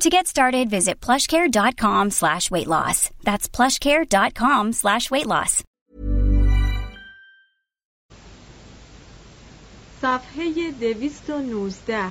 To get started, visit plushcare.com slash weight loss. That's plushcare.com slash weight loss. صفحه 219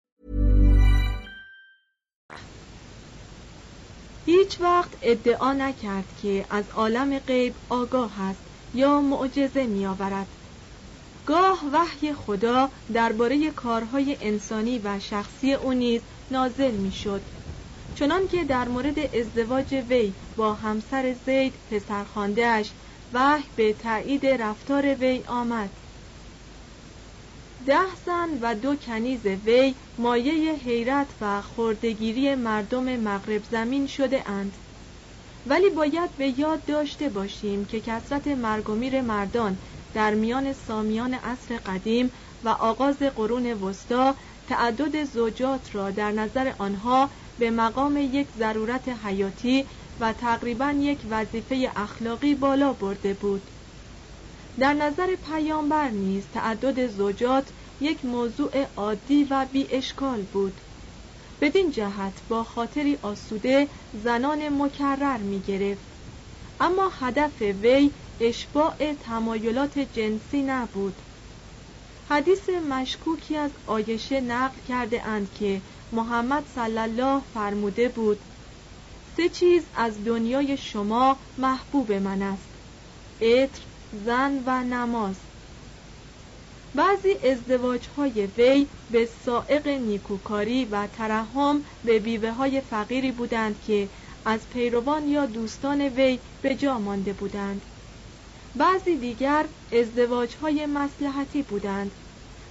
هیچ وقت ادعا نکرد که از عالم غیب آگاه است یا معجزه می آورد. گاه وحی خدا درباره کارهای انسانی و شخصی او نیز نازل می شد چنان که در مورد ازدواج وی با همسر زید پسرخاندهاش وحی به تایید رفتار وی آمد ده زن و دو کنیز وی مایه حیرت و خردگیری مردم مغرب زمین شده اند. ولی باید به یاد داشته باشیم که کسرت مرگومیر مردان در میان سامیان عصر قدیم و آغاز قرون وسطا تعدد زوجات را در نظر آنها به مقام یک ضرورت حیاتی و تقریبا یک وظیفه اخلاقی بالا برده بود. در نظر پیامبر نیز تعدد زوجات یک موضوع عادی و بی اشکال بود. بدین جهت با خاطری آسوده زنان مکرر می گرفت اما هدف وی اشباع تمایلات جنسی نبود. حدیث مشکوکی از آیشه نقل کرده اند که محمد صلی الله فرموده بود سه چیز از دنیای شما محبوب من است. عطر زن و نماز. بعضی ازدواج های وی به سائق نیکوکاری و ترحم به بیوه های فقیری بودند که از پیروان یا دوستان وی به جا مانده بودند. بعضی دیگر ازدواج های مسلحتی بودند.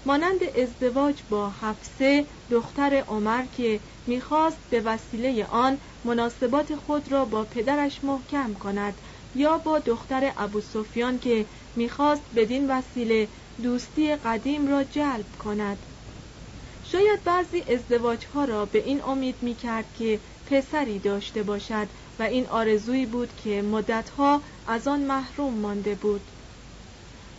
مانند ازدواج با حفصه دختر عمر که می‌خواست به وسیله آن مناسبات خود را با پدرش محکم کند یا با دختر ابو سفیان که می‌خواست بدین وسیله دوستی قدیم را جلب کند. شاید بعضی ازدواج ها را به این امید می کرد که پسری داشته باشد و این آرزویی بود که مدتها از آن محروم مانده بود.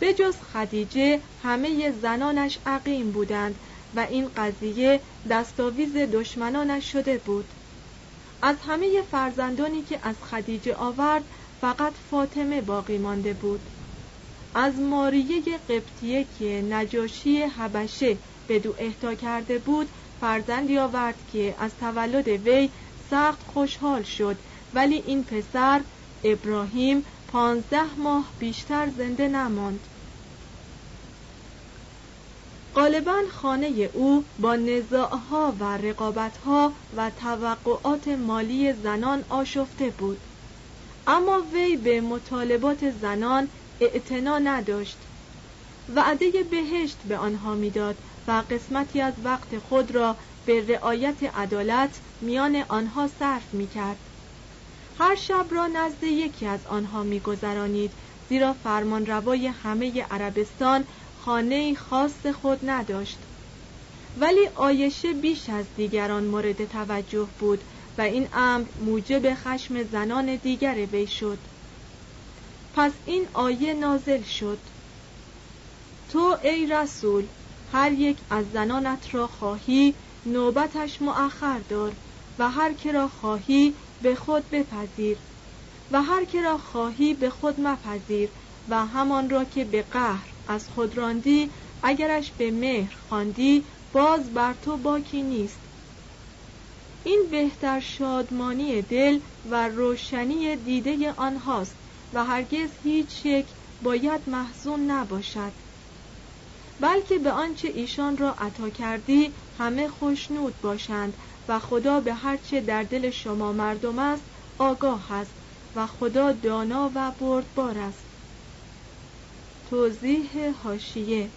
به جز خدیجه همه زنانش عقیم بودند و این قضیه دستاویز دشمنانش شده بود. از همه فرزندانی که از خدیجه آورد فقط فاطمه باقی مانده بود. از ماریه قبطیه که نجاشی حبشه به دو اهدا کرده بود فرزندی آورد که از تولد وی سخت خوشحال شد. ولی این پسر ابراهیم پانزده ماه بیشتر زنده نماند. غالبا خانه او با نزاعها و رقابتها و توقعات مالی زنان آشفته بود. اما وی به مطالبات زنان اعتنا نداشت وعده بهشت به آنها می‌داد و قسمتی از وقت خود را به رعایت عدالت میان آنها صرف می کرد. هر شب را نزد یکی از آنها میگذرانید زیرا فرمان روای همه عربستان خانه خاص خود نداشت ولی آیشه بیش از دیگران مورد توجه بود و این امر موجب خشم زنان دیگر وی شد. پس این آیه نازل شد. تو ای رسول هر یک از زنانت را خواهی نوبتش مؤخر دار و هر که را خواهی به خود بپذیر و هر که را خواهی به خود مپذیر و همان را که به قهر از خود راندی اگرش به مهر خواندی باز بر تو باکی نیست. این بهتر شادمانی دل و روشنی دیده آنهاست و هرگز هیچ یک باید محزون نباشد. بلکه به آنچه ایشان را عطا کردی همه خوشنود باشند و خدا به هرچه در دل شما مردم است آگاه است و خدا دانا و بردبار است. توضیح هاشیه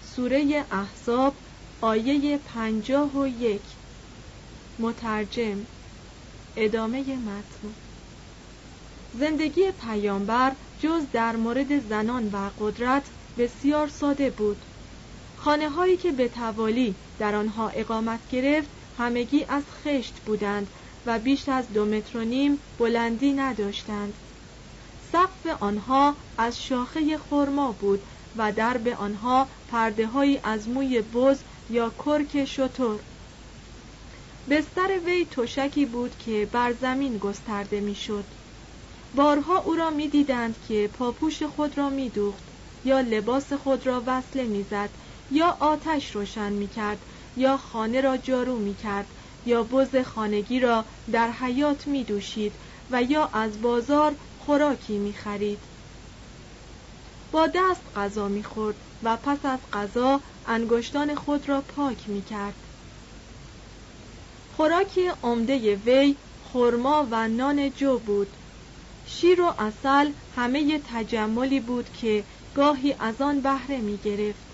سوره احزاب آیه پنجاه و یک. مترجم ادامه متن. زندگی پیامبر جز در مورد زنان و قدرت بسیار ساده بود. خانه هایی که به توالی در آنها اقامت گرفت همگی از خشت بودند و بیش از دو متر و نیم بلندی نداشتند. سقف آنها از شاخه خرما بود و درب آنها پرده از موی بز یا کرک شطور بستر وی تشکی بود که بر زمین گسترده می‌شد. بارها او را می‌دیدند که پاپوش خود را میدوخت یا لباس خود را وصله می‌زد یا آتش روشن می‌کرد یا خانه را جارو می‌کرد یا بز خانگی را در حیات میدوشید و یا از بازار خوراکی می‌خرید با دست غذا می‌خورد و پس از غذا انگشتان خود را پاک می‌کرد خوراکی عمده وی خرما و نان جو بود. شیر و اصل همه تجملی بود که گاهی از آن بهره می گرفت.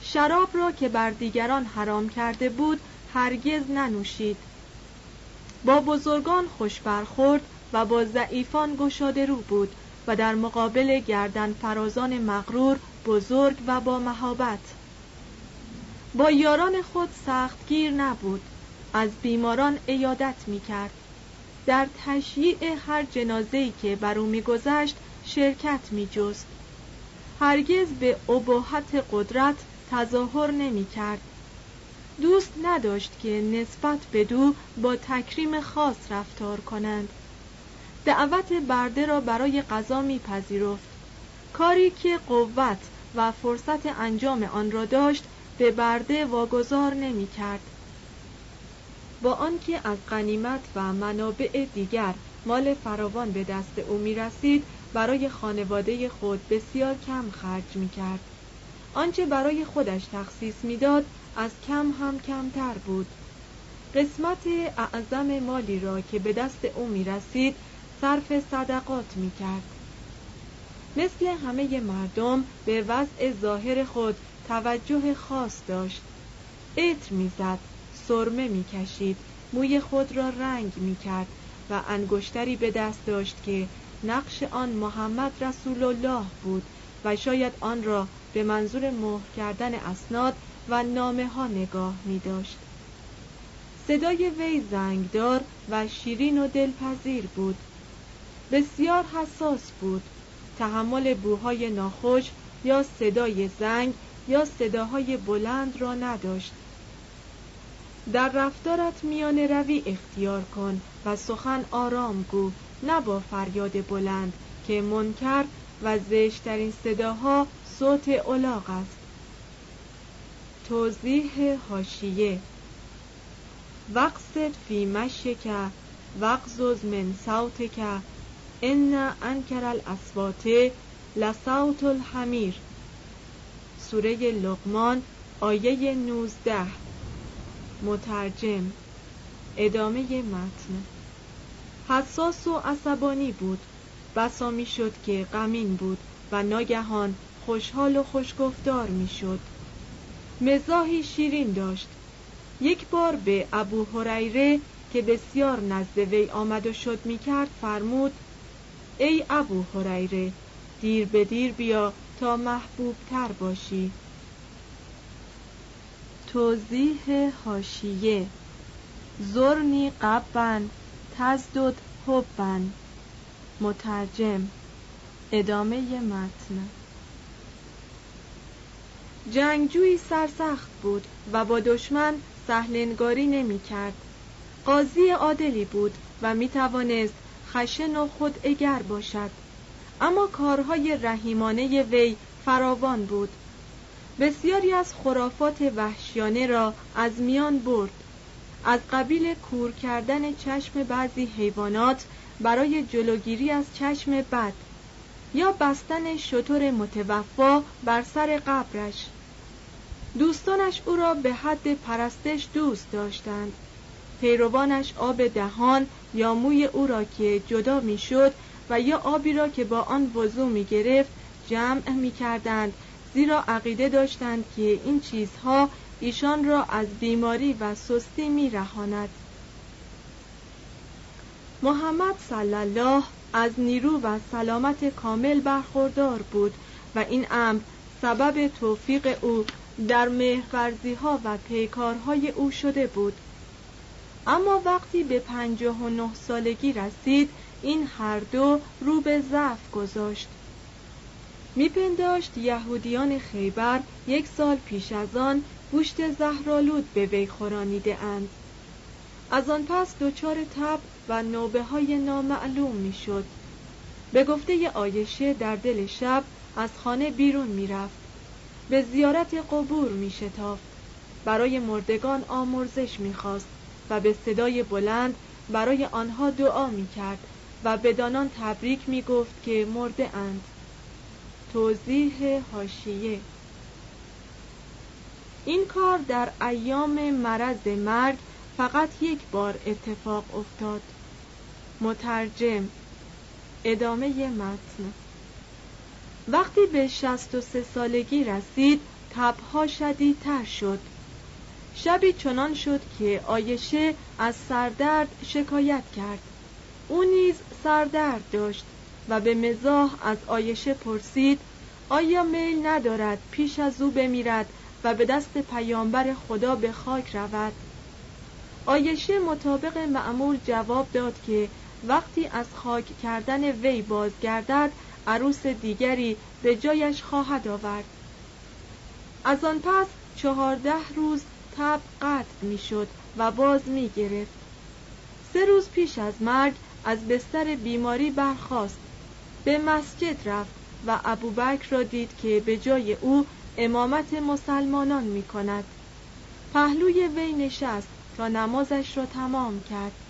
شراب را که بر دیگران حرام کرده بود هرگز ننوشید. با بزرگان خوش برخورد و با ضعیفان گشاده رو بود و در مقابل گردن فرازان مغرور بزرگ و با مهابت. با یاران خود سختگیر نبود. از بیماران ایادت می کرد در تشییع هر جنازه‌ای که بر او میگذشت شرکت می جست هرگز به ابهت قدرت تظاهر نمی کرد دوست نداشت که نسبت به دو با تکریم خاص رفتار کنند. دعوت برده را برای غذا میپذیرفت. کاری که قوت و فرصت انجام آن را داشت به برده واگذار نمی کرد با آنکه از غنیمت و منابع دیگر مال فراوان به دست او می رسید برای خانواده خود بسیار کم خرج می کرد آنچه برای خودش تخصیص می‌داد از کم هم کمتر بود. قسمت اعظم مالی را که به دست او می رسید صرف صدقات می کرد مثل همه مردم به وضع ظاهر خود توجه خاص داشت. عطر می‌زد. سرمه می‌کشید. موی خود را رنگ می‌کرد و انگشتری به دست داشت که نقش آن محمد رسول الله بود و شاید آن را به منظور مهر کردن اسناد و نامه ها نگاه می داشت. صدای وی زنگدار و شیرین و دلپذیر بود. بسیار حساس بود. تحمل بوهای ناخوش یا صدای زنگ یا صداهای بلند را نداشت. در رفتارت میان روی اختیار کن و سخن آرام گو نه با فریاد بلند که منکر و زشترین صداها صوت اولاغ است. توضیح هاشیه وقصد فی مشک وقزز من صوتک ان انکر الاسوات لصوت الحمیر. سوره لقمان آیه 19 مترجم. ادامه متن. حساس و عصبانی بود. بسا می‌شد که غمین بود و ناگهان خوشحال و خوشگفتار می‌شد. مزاحی شیرین داشت. یک بار به ابو هریره که بسیار نزد وی آمد و شد می‌کرد فرمود ای ابو هریره دیر به دیر بیا تا محبوب تر باشی. توضیح هاشیه زرنی قبن تزدد حبن مترجم ادامه متن. جنگجوی سرسخت بود و با دشمن سهلنگاری نمی کرد قاضی عادلی بود و می توانست خشن و خود اگر باشد. اما کارهای رحیمانه وی فراوان بود. بسیاری از خرافات وحشیانه را از میان برد. از قبیل کور کردن چشم بعضی حیوانات برای جلوگیری از چشم بد یا بستن شطور متوفا بر سر قبرش. دوستانش او را به حد پرستش دوست داشتند. پیروانش آب دهان یا موی او را که جدا می‌شد و یا آبی را که با آن وضوع می گرفت جمع می کردند زیرا عقیده داشتند که این چیزها ایشان را از بیماری و سستی می رهاند. محمد صلی الله از نیرو و سلامت کامل برخوردار بود و این امر سبب توفیق او در مهرورزی ها و پیکارهای او شده بود اما وقتی به پنجاه و نه سالگی رسید این هر دو رو به ضعف گذاشت میپنداشت یهودیان خیبر یک سال پیش از آن گوشت زهرالود به وی خورانیده اند از آن پس دچار تب و نوبه های نامعلوم می‌شد. به گفته آیشه در دل شب از خانه بیرون می‌رفت. به زیارت قبور میشتافت. برای مردگان آمرزش می‌خواست و به صدای بلند برای آنها دعا می‌کرد و بدانان تبریک می‌گفت که مرده اند. توضیح هاشیه این کار در ایام مرض مرگ فقط یک بار اتفاق افتاد. مترجم ادامه متن. وقتی به شست و سه سالگی رسید تبها شدیدتر شد. شبی چنان شد که آیشه از سردرد شکایت کرد. او نیز سردرد داشت. و به مزاح از آیشه پرسید آیا میل ندارد پیش از او بمیرد و به دست پیامبر خدا به خاک رود؟ آیشه مطابق معمول جواب داد که وقتی از خاک کردن وی بازگردد عروس دیگری به جایش خواهد آورد. از آن پس چهارده روز تب قطع می‌شد و باز می گرفت سه روز پیش از مرگ از بستر بیماری برخاست به مسجد رفت و ابوبکر را دید که به جای او امامت مسلمانان می کند پهلوی وی نشست تا نمازش را تمام کرد.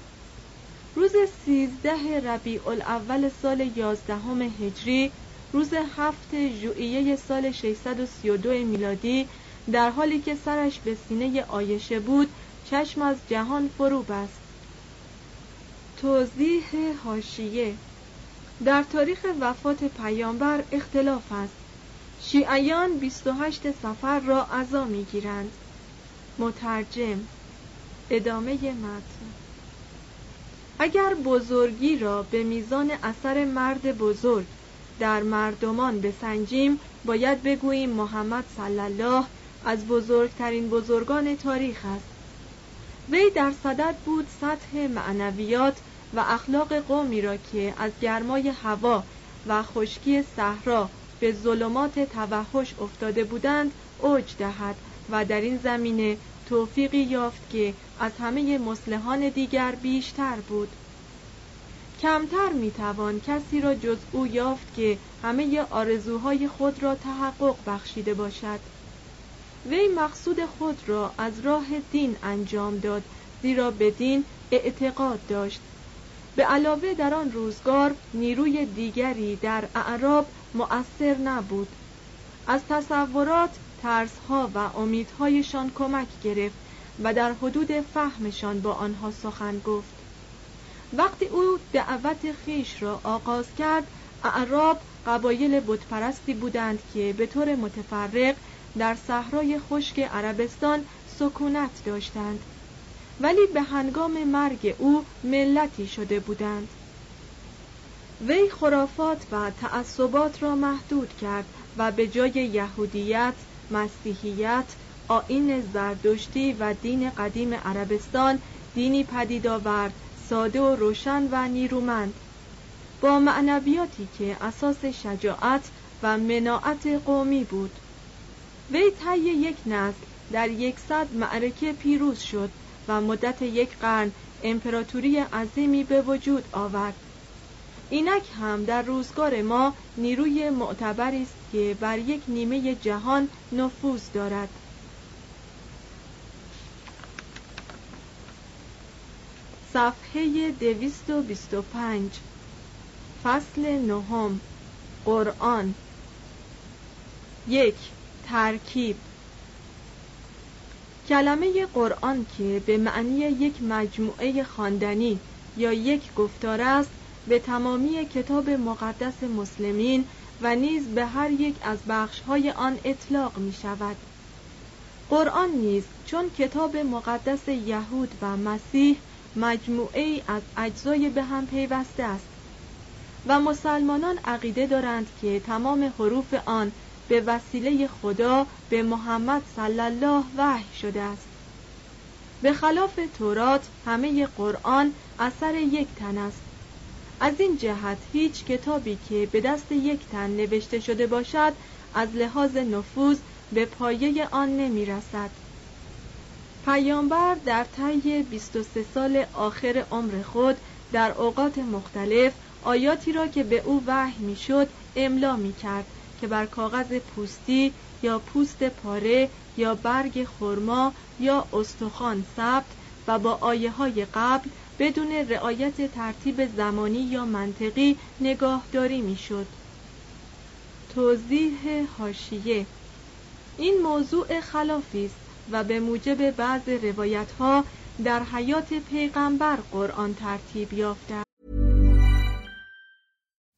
روز سیزده ربیع الاول سال یازدهم هجری روز هفت ژوئیه سال 632 میلادی در حالی که سرش به سینه آیشه بود چشم از جهان فرو بست توضیح هاشیه در تاریخ وفات پیامبر اختلاف است. شیعیان 28 سفر را عزا می‌گیرند. مترجم ادامه متن. اگر بزرگی را به میزان اثر مرد بزرگ در مردمان بسنجیم باید بگوییم محمد صلی الله از بزرگترین بزرگان تاریخ است. وی در صدد بود سطح معنویات و اخلاق قومی را که از گرمای هوا و خشکی صحرا به ظلمات توحش افتاده بودند اوج دهد و در این زمینه توفیقی یافت که از همه مسلحان دیگر بیشتر بود. کمتر می‌توان کسی را جز او یافت که همه آرزوهای خود را تحقق بخشیده باشد. وی مقصود خود را از راه دین انجام داد زیرا به دین اعتقاد داشت. به علاوه در آن روزگار نیروی دیگری در اعراب مؤثر نبود. از تصورات ترسها و امیدهایشان کمک گرفت و در حدود فهمشان با آنها سخن گفت. وقتی او دعوت خیش را آغاز کرد اعراب قبایل بتپرستی بودند که به طور متفرق در صحرای خشک عربستان سکونت داشتند. ولی به هنگام مرگ او ملتی شده بودند. وی خرافات و تعصبات را محدود کرد و به جای یهودیت، مسیحیت، آین زردشتی و دین قدیم عربستان دینی پدید آورد ساده و روشن و نیرومند. با معنویاتی که اساس شجاعت و مناعت قومی بود. وی طی یک نسل در یکصد معرکه پیروز شد و مدت یک قرن امپراتوری عظیمی به وجود آورد. اینک هم در روزگار ما نیروی معتبری است که بر یک نیمه جهان نفوذ دارد. صفحه 225 فصل نهم. قرآن. یک. ترکیب. کلمه قرآن که به معنی یک مجموعه خواندنی یا یک گفتار است به تمامی کتاب مقدس مسلمین و نیز به هر یک از بخشهای آن اطلاق می شود قرآن نیز چون کتاب مقدس یهود و مسیح مجموعه از اجزای به هم پیوسته است و مسلمانان عقیده دارند که تمام حروف آن به وسیله خدا به محمد صلی الله وحی شده است. به خلاف تورات همه قرآن اثر یک تن است. از این جهت هیچ کتابی که به دست یک تن نوشته شده باشد از لحاظ نفوذ به پایه آن نمی رسد پیامبر در طی 23 سال آخر عمر خود در اوقات مختلف آیاتی را که به او وحی می‌شد املا می کرد که بر کاغذ پوستی یا پوست پاره یا برگ خرما یا استخوان ثبت و با آیه های قبل بدون رعایت ترتیب زمانی یا منطقی نگاهداری می‌شد. توضیح هاشیه این موضوع خلافی است و به موجب بعض روایت ها در حیات پیغمبر قرآن ترتیب یافته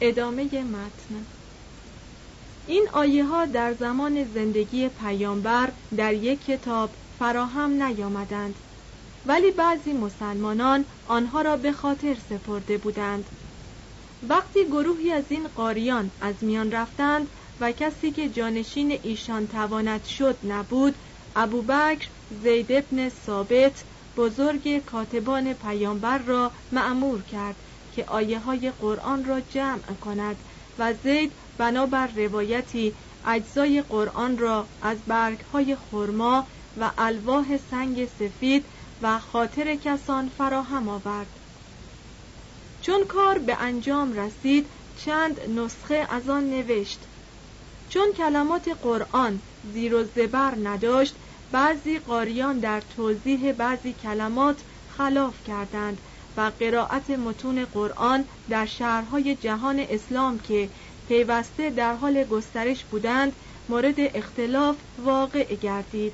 ادامه متن. این آیه ها در زمان زندگی پیامبر در یک کتاب فراهم نیامدند ولی بعضی مسلمانان آنها را به خاطر سپرده بودند. وقتی گروهی از این قاریان از میان رفتند و کسی که جانشین ایشان تواند شد نبود ابوبکر زید ابن ثابت بزرگ کاتبان پیامبر را معمور کرد. که آیه های قرآن را جمع کند و زید بنابر روایتی اجزای قرآن را از برگهای خرما و الواح سنگ سفید و خاطر کسان فراهم آورد. چون کار به انجام رسید چند نسخه از آن نوشت. چون کلمات قرآن زیر و زبر نداشت بعضی قاریان در توضیح بعضی کلمات خلاف کردند و قرائت متون قرآن در شهرهای جهان اسلام که پیوسته در حال گسترش بودند مورد اختلاف واقع گردید.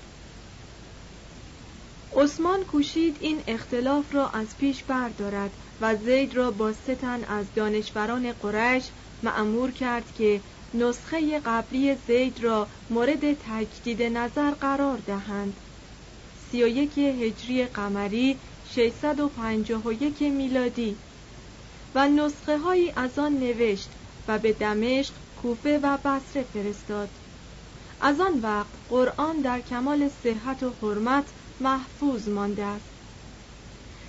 عثمان کوشید این اختلاف را از پیش بردارد و زید را با ستن از دانشوران قریش معمور کرد که نسخه قبلی زید را مورد تجدید نظر قرار دهند. سی و یک هجری قمری 651 میلادی. و نسخه هایی از آن نوشت و به دمشق کوفه و بصره فرستاد. از آن وقت قرآن در کمال صحت و حرمت محفوظ مانده است.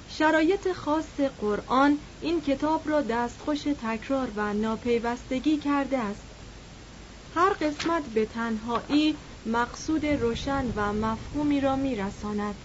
شرایط خاص قرآن این کتاب را دستخوش تکرار و ناپیوستگی کرده است. هر قسمت به تنهایی مقصود روشن و مفهومی را میرساند.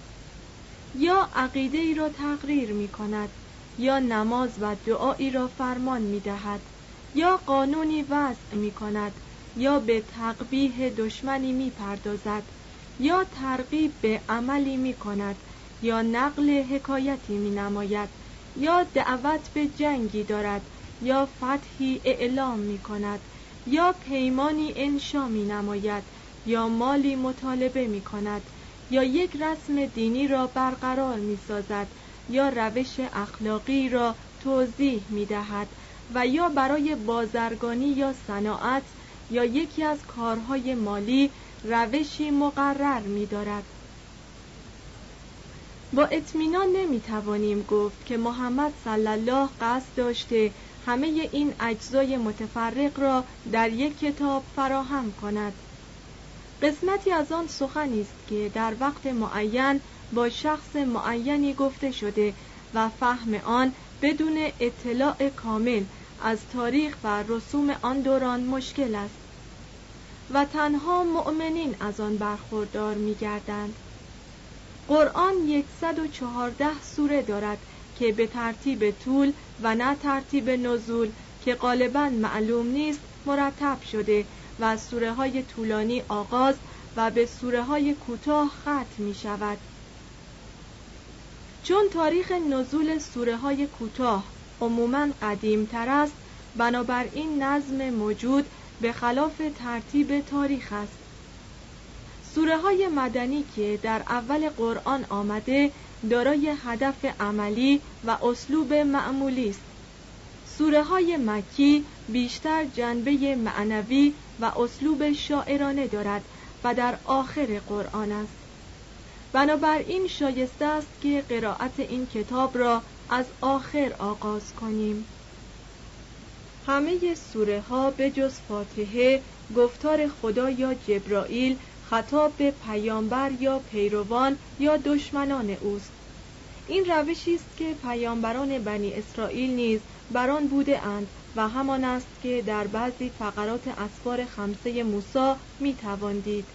یا عقیده ای را تقریر می کند یا نماز و دعایی را فرمان می دهد یا قانونی وضع می کند یا به تقبیه دشمنی می پردازد یا ترغیب به عملی می کند یا نقل حکایتی می نماید یا دعوت به جنگی دارد یا فتحی اعلام می کند یا پیمانی انشا می نماید یا مالی مطالبه می کند یا یک رسم دینی را برقرار می سازد یا روش اخلاقی را توضیح می دهد و یا برای بازرگانی یا صناعت یا یکی از کارهای مالی روشی مقرر می دارد. با اطمینان نمی توانیم گفت که محمد صلی الله قصد داشته همه این اجزای متفرق را در یک کتاب فراهم کند قسمتی از آن سخنی است که در وقت معین با شخص معینی گفته شده و فهم آن بدون اطلاع کامل از تاریخ و رسوم آن دوران مشکل است و تنها مؤمنین از آن برخوردار می گردند. قرآن 114 سوره دارد که به ترتیب طول و نه ترتیب نزول که غالبا معلوم نیست مرتب شده و سوره های طولانی آغاز و به سوره های کوتاه ختم می شود چون تاریخ نزول سوره های کوتاه عموما قدیم تر است بنابراین نظم موجود به خلاف ترتیب تاریخ است. سوره های مدنی که در اول قرآن آمده دارای هدف عملی و اسلوب معمولی است. سوره های مکی بیشتر جنبه معنوی و اسلوب شاعرانه دارد و در آخر قرآن است. بنابراین شایسته است که قرائت این کتاب را از آخر آغاز کنیم. همه سوره ها به جز فاتحه گفتار خدا یا جبرائیل خطاب به پیامبر یا پیروان یا دشمنان اوست. این روشی است که پیامبران بنی اسرائیل نیز بران بوده اند و همان است که در بعضی فقرات اسفار خمسه موسی می تواندید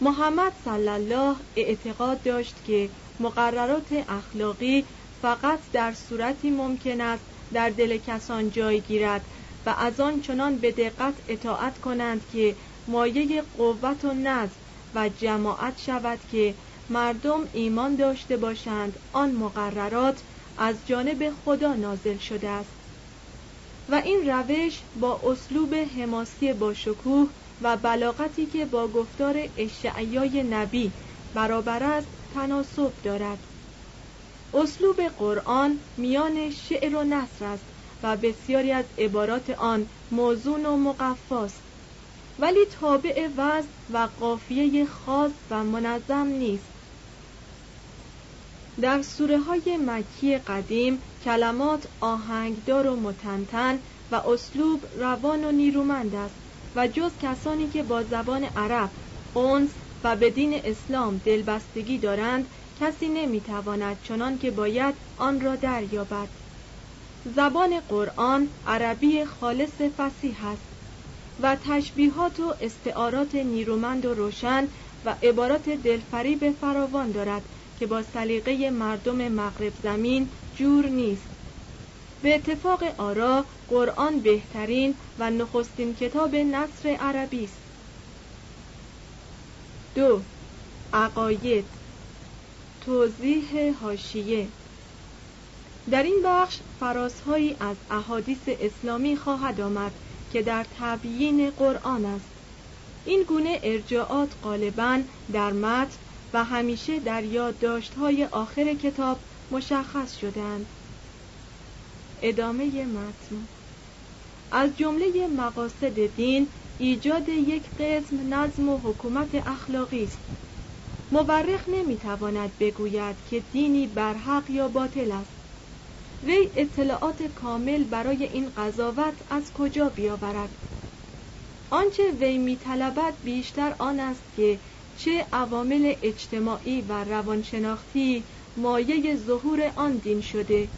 محمد صلی الله اعتقاد داشت که مقررات اخلاقی فقط در صورتی ممکن است در دل کسان جای گیرد و از آن چنان به دقت اطاعت کنند که مایه قوت و نظم و جماعت شود که مردم ایمان داشته باشند. آن مقررات از جانب خدا نازل شده است. و این روش با اسلوب حماسی با شکوه و بلاغتی که با گفتار اشعیای نبی برابر است تناسب دارد. اسلوب قرآن میان شعر و نصر است و بسیاری از عبارات آن موزون و مقفاست ولی تابع وزن و قافیه خاص و منظم نیست. در سوره های مکی قدیم کلمات آهنگدار و متنتن و اسلوب روان و نیرومند است و جز کسانی که با زبان عرب اونس و به دین اسلام دلبستگی دارند کسی نمی‌تواند چنان که باید آن را دریابد. زبان قرآن عربی خالص فسیح است و تشبیهات و استعارات نیرومند و روشن و عبارات دلفریب فراوان دارد که با سلیقه مردم مغرب زمین جور نیست. به اتفاق آرا قرآن بهترین و نخستین کتاب نصر عربی است. دو عقاید. توضیح هاشیه در این بخش فرازهایی از احادیث اسلامی خواهد آمد که در تبیین قرآن است. این گونه ارجاعات غالبا در متن و همیشه در یادداشت‌های آخر کتاب مشخص شدهاند ادامه متن. از جمله مقاصد دین ایجاد یک قسم نظم و حکومت اخلاقی است. مورخ نمی‌تواند بگوید که دینی برحق یا باطل است. وی اطلاعات کامل برای این قضاوت از کجا بیاورد؟ آنچه وی میطلبد بیشتر آن است که چه عوامل اجتماعی و روانشناختی مایه ظهور آن دین شده.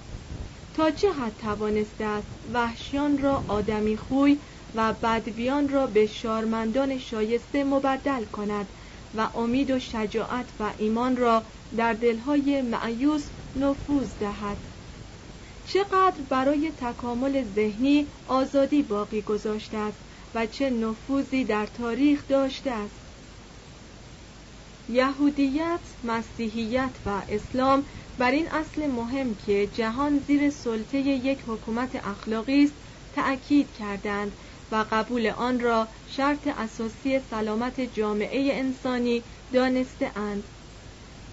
تا چه حد توانسته است وحشیان را آدمی خوی و بدویان را به شارمندان شایسته مبدل کند و امید و شجاعت و ایمان را در دلهای معیوس نفوذ دهد. چقدر برای تکامل ذهنی آزادی باقی گذاشته است و چه نفوذی در تاریخ داشته است. یهودیت، مسیحیت و اسلام بر این اصل مهم که جهان زیر سلطه یک حکومت اخلاقی است تأکید کردند و قبول آن را شرط اساسی سلامت جامعه انسانی دانسته اند.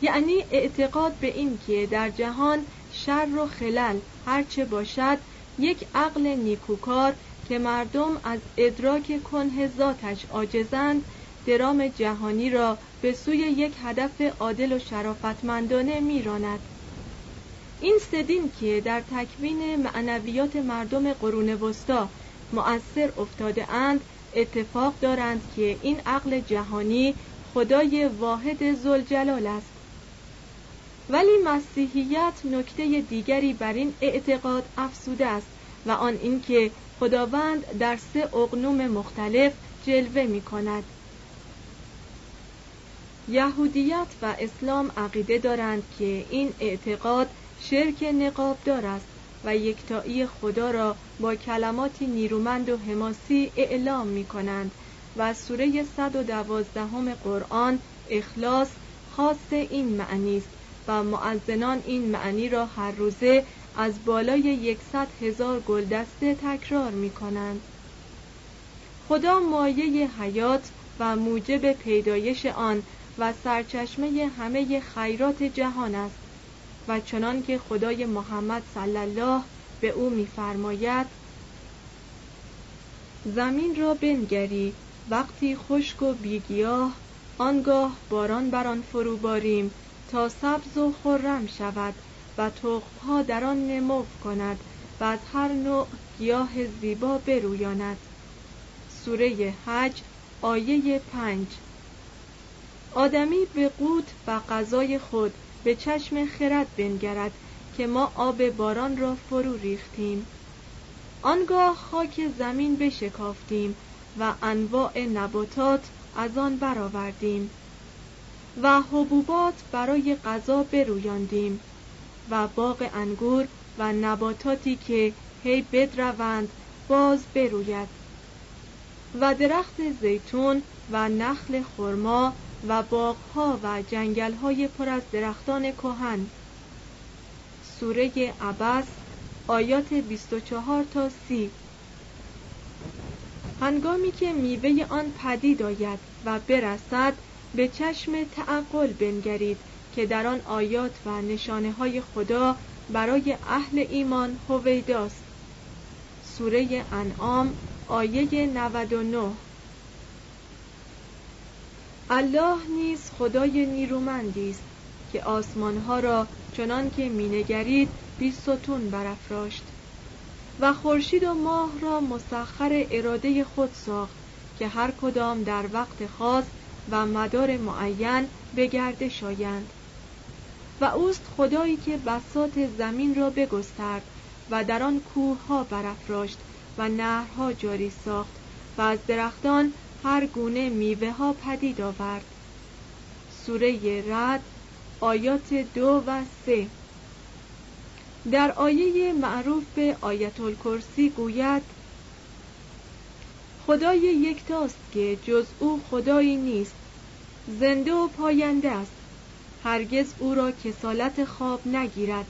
یعنی اعتقاد به این که در جهان شر و خلل هرچه باشد یک عقل نیکوکار که مردم از ادراک کنه ذاتش عاجزند درام جهانی را به سوی یک هدف عادل و شرافتمندانه میراند. این سدین که در تکوین معنویات مردم قرون وسطا مؤثر افتاده اند اتفاق دارند که این عقل جهانی خدای واحد زلجلال است. ولی مسیحیت نکته دیگری بر این اعتقاد افسوده است و آن اینکه خداوند در سه اقنوم مختلف جلوه می کند یهودیت و اسلام عقیده دارند که این اعتقاد شرک نقابدار است و یکتایی خدا را با کلماتی نیرومند و حماسی اعلام می کنند و سوره 112 قرآن اخلاص خاص این معنی است و معزنان این معنی را هر روزه از بالای یکصد هزار گلدسته تکرار می کنند خدا مایه حیات و موجب پیدایش آن و سرچشمه همه خیرات جهان است. و چنان که خدای محمد صلی الله به او میفرماید زمین را بنگری وقتی خشک و بیگیاه آنگاه باران بر آن فرو باریم تا سبز و خرم شود و تخمها در آن نمو کند و از هر نوع گیاه زیبا برویاند. سوره حج آیه پنج. آدمی به قوت و غذای خود به چشم خرد بنگرد که ما آب باران را فرو ریختیم. آنگاه خاک زمین بشکافتیم و انواع نباتات از آن برآوردیم و حبوبات برای غذا برویاندیم و باغ انگور و نباتاتی که هی بدروند باز بروید. و درخت زیتون و نخل خرما و باغها و جنگلهای پر از درختان کهن. سوره عبس آیات 24 تا 30 هنگامی که میوه آن پدید آید و برسد به چشم تعقل بنگرید که در آن آیات و نشانه های خدا برای اهل ایمان هویداست. سوره انعام آیه 99 الله نیز خدای نیرومندی است که آسمانها را چنان که مینگرید بی ستون برافراشت و خورشید و ماه را مسخر اراده خود ساخت که هر کدام در وقت خاص و مدار معین به گردش آیند و اوست خدایی که بساط زمین را بگسترد و در آن کوه ها برافراشت و نهرها جاری ساخت و از درختان هر گونه میوه ها پدید آورد. سوره رد آیات دو و سه. در آیه معروف به آیت الکرسی گوید خدای یکتاست که جز او خدایی نیست. زنده و پاینده است. هرگز او را کسالت خواب نگیرد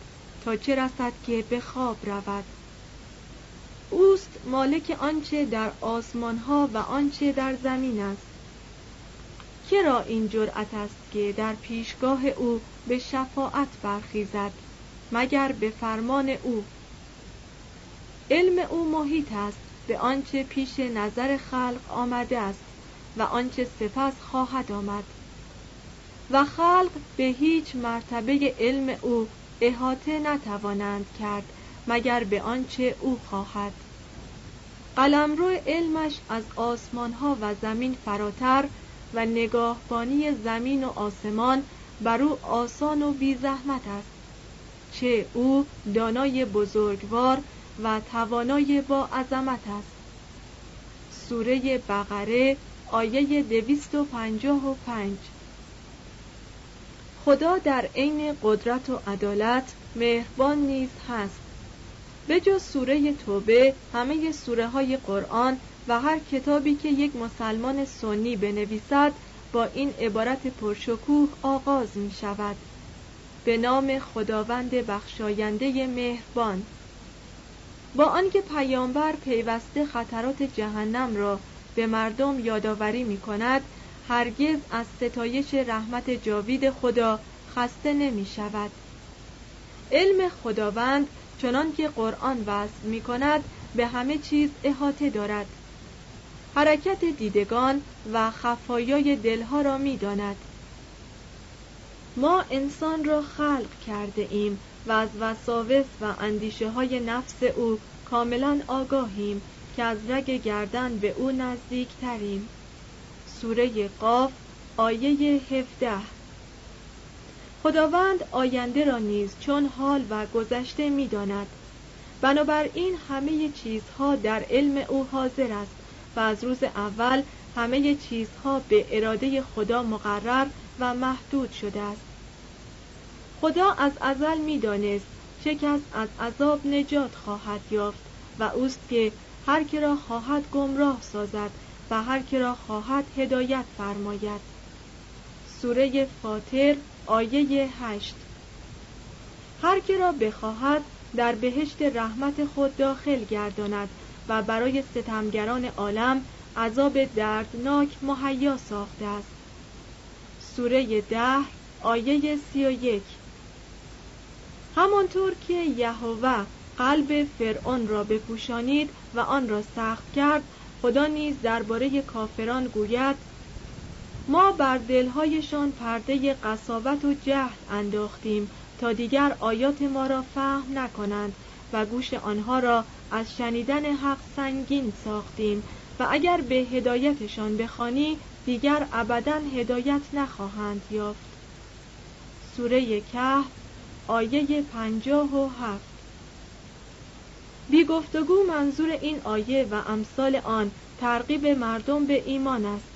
تا چه رسد که به خواب رود. اوست مالک آنچه در آسمان ها و آنچه در زمین است. کرا این جرأت است که در پیشگاه او به شفاعت برخیزد مگر به فرمان او؟ علم او محیط است به آنچه پیش نظر خلق آمده است و آنچه سپس خواهد آمد. و خلق به هیچ مرتبه علم او احاطه نتوانند کرد مگر به آنچه او خواهد. قلمرو علمش از آسمان ها و زمین فراتر و نگاهبانی زمین و آسمان بر او آسان و بی زحمت است چه او دانای بزرگوار و توانای با عظمت است. سوره بقره آیه دویست و پنجاه و پنج. خدا در عین قدرت و عدالت مهربان نیز هست به جز سوره توبه همه سوره های قرآن و هر کتابی که یک مسلمان سنی بنویسد با این عبارت پرشکوه آغاز می شود به نام خداوند بخشاینده مهربان. با آنکه پیامبر پیوسته خطرات جهنم را به مردم یادآوری می کند هرگز از ستایش رحمت جاوید خدا خسته نمی شود علم خداوند چنان که قرآن وصف می کند به همه چیز احاطه دارد. حرکت دیدگان و خفایای دلها را می داند. ما انسان را خلق کرده ایم و از وساوس و اندیشه های نفس او کاملا آگاهیم که از رگ گردن به او نزدیک تریم سوره قاف آیه 17 خداوند آینده را نیز چون حال و گذشته می داند بنابراین همه چیزها در علم او حاضر است و از روز اول همه چیزها به اراده خدا مقرر و محدود شده است. خدا از ازل می‌دانست چه کس از عذاب نجات خواهد یافت و اوست که هر که را خواهد گمراه سازد و هر که را خواهد هدایت فرماید. سوره فاطر آیه هشت. هر که را بخواهد در بهشت رحمت خود داخل گرداند و برای ستمگران عالم عذاب دردناک مهیا ساخته است. سوره ده آیه سی و یک. همانطور که یهوه قلب فرعون را بپوشانید و آن را سخت کرد خدا نیز درباره کافران گوید ما بر دلهایشان پرده قصابت و جهل انداختیم تا دیگر آیات ما را فهم نکنند و گوش آنها را از شنیدن حق سنگین ساختیم و اگر به هدایتشان بخوانی دیگر ابدا هدایت نخواهند یافت. سوره کهف آیه پنجاه و هفت. بی گفتگو منظور این آیه و امثال آن ترغیب مردم به ایمان است.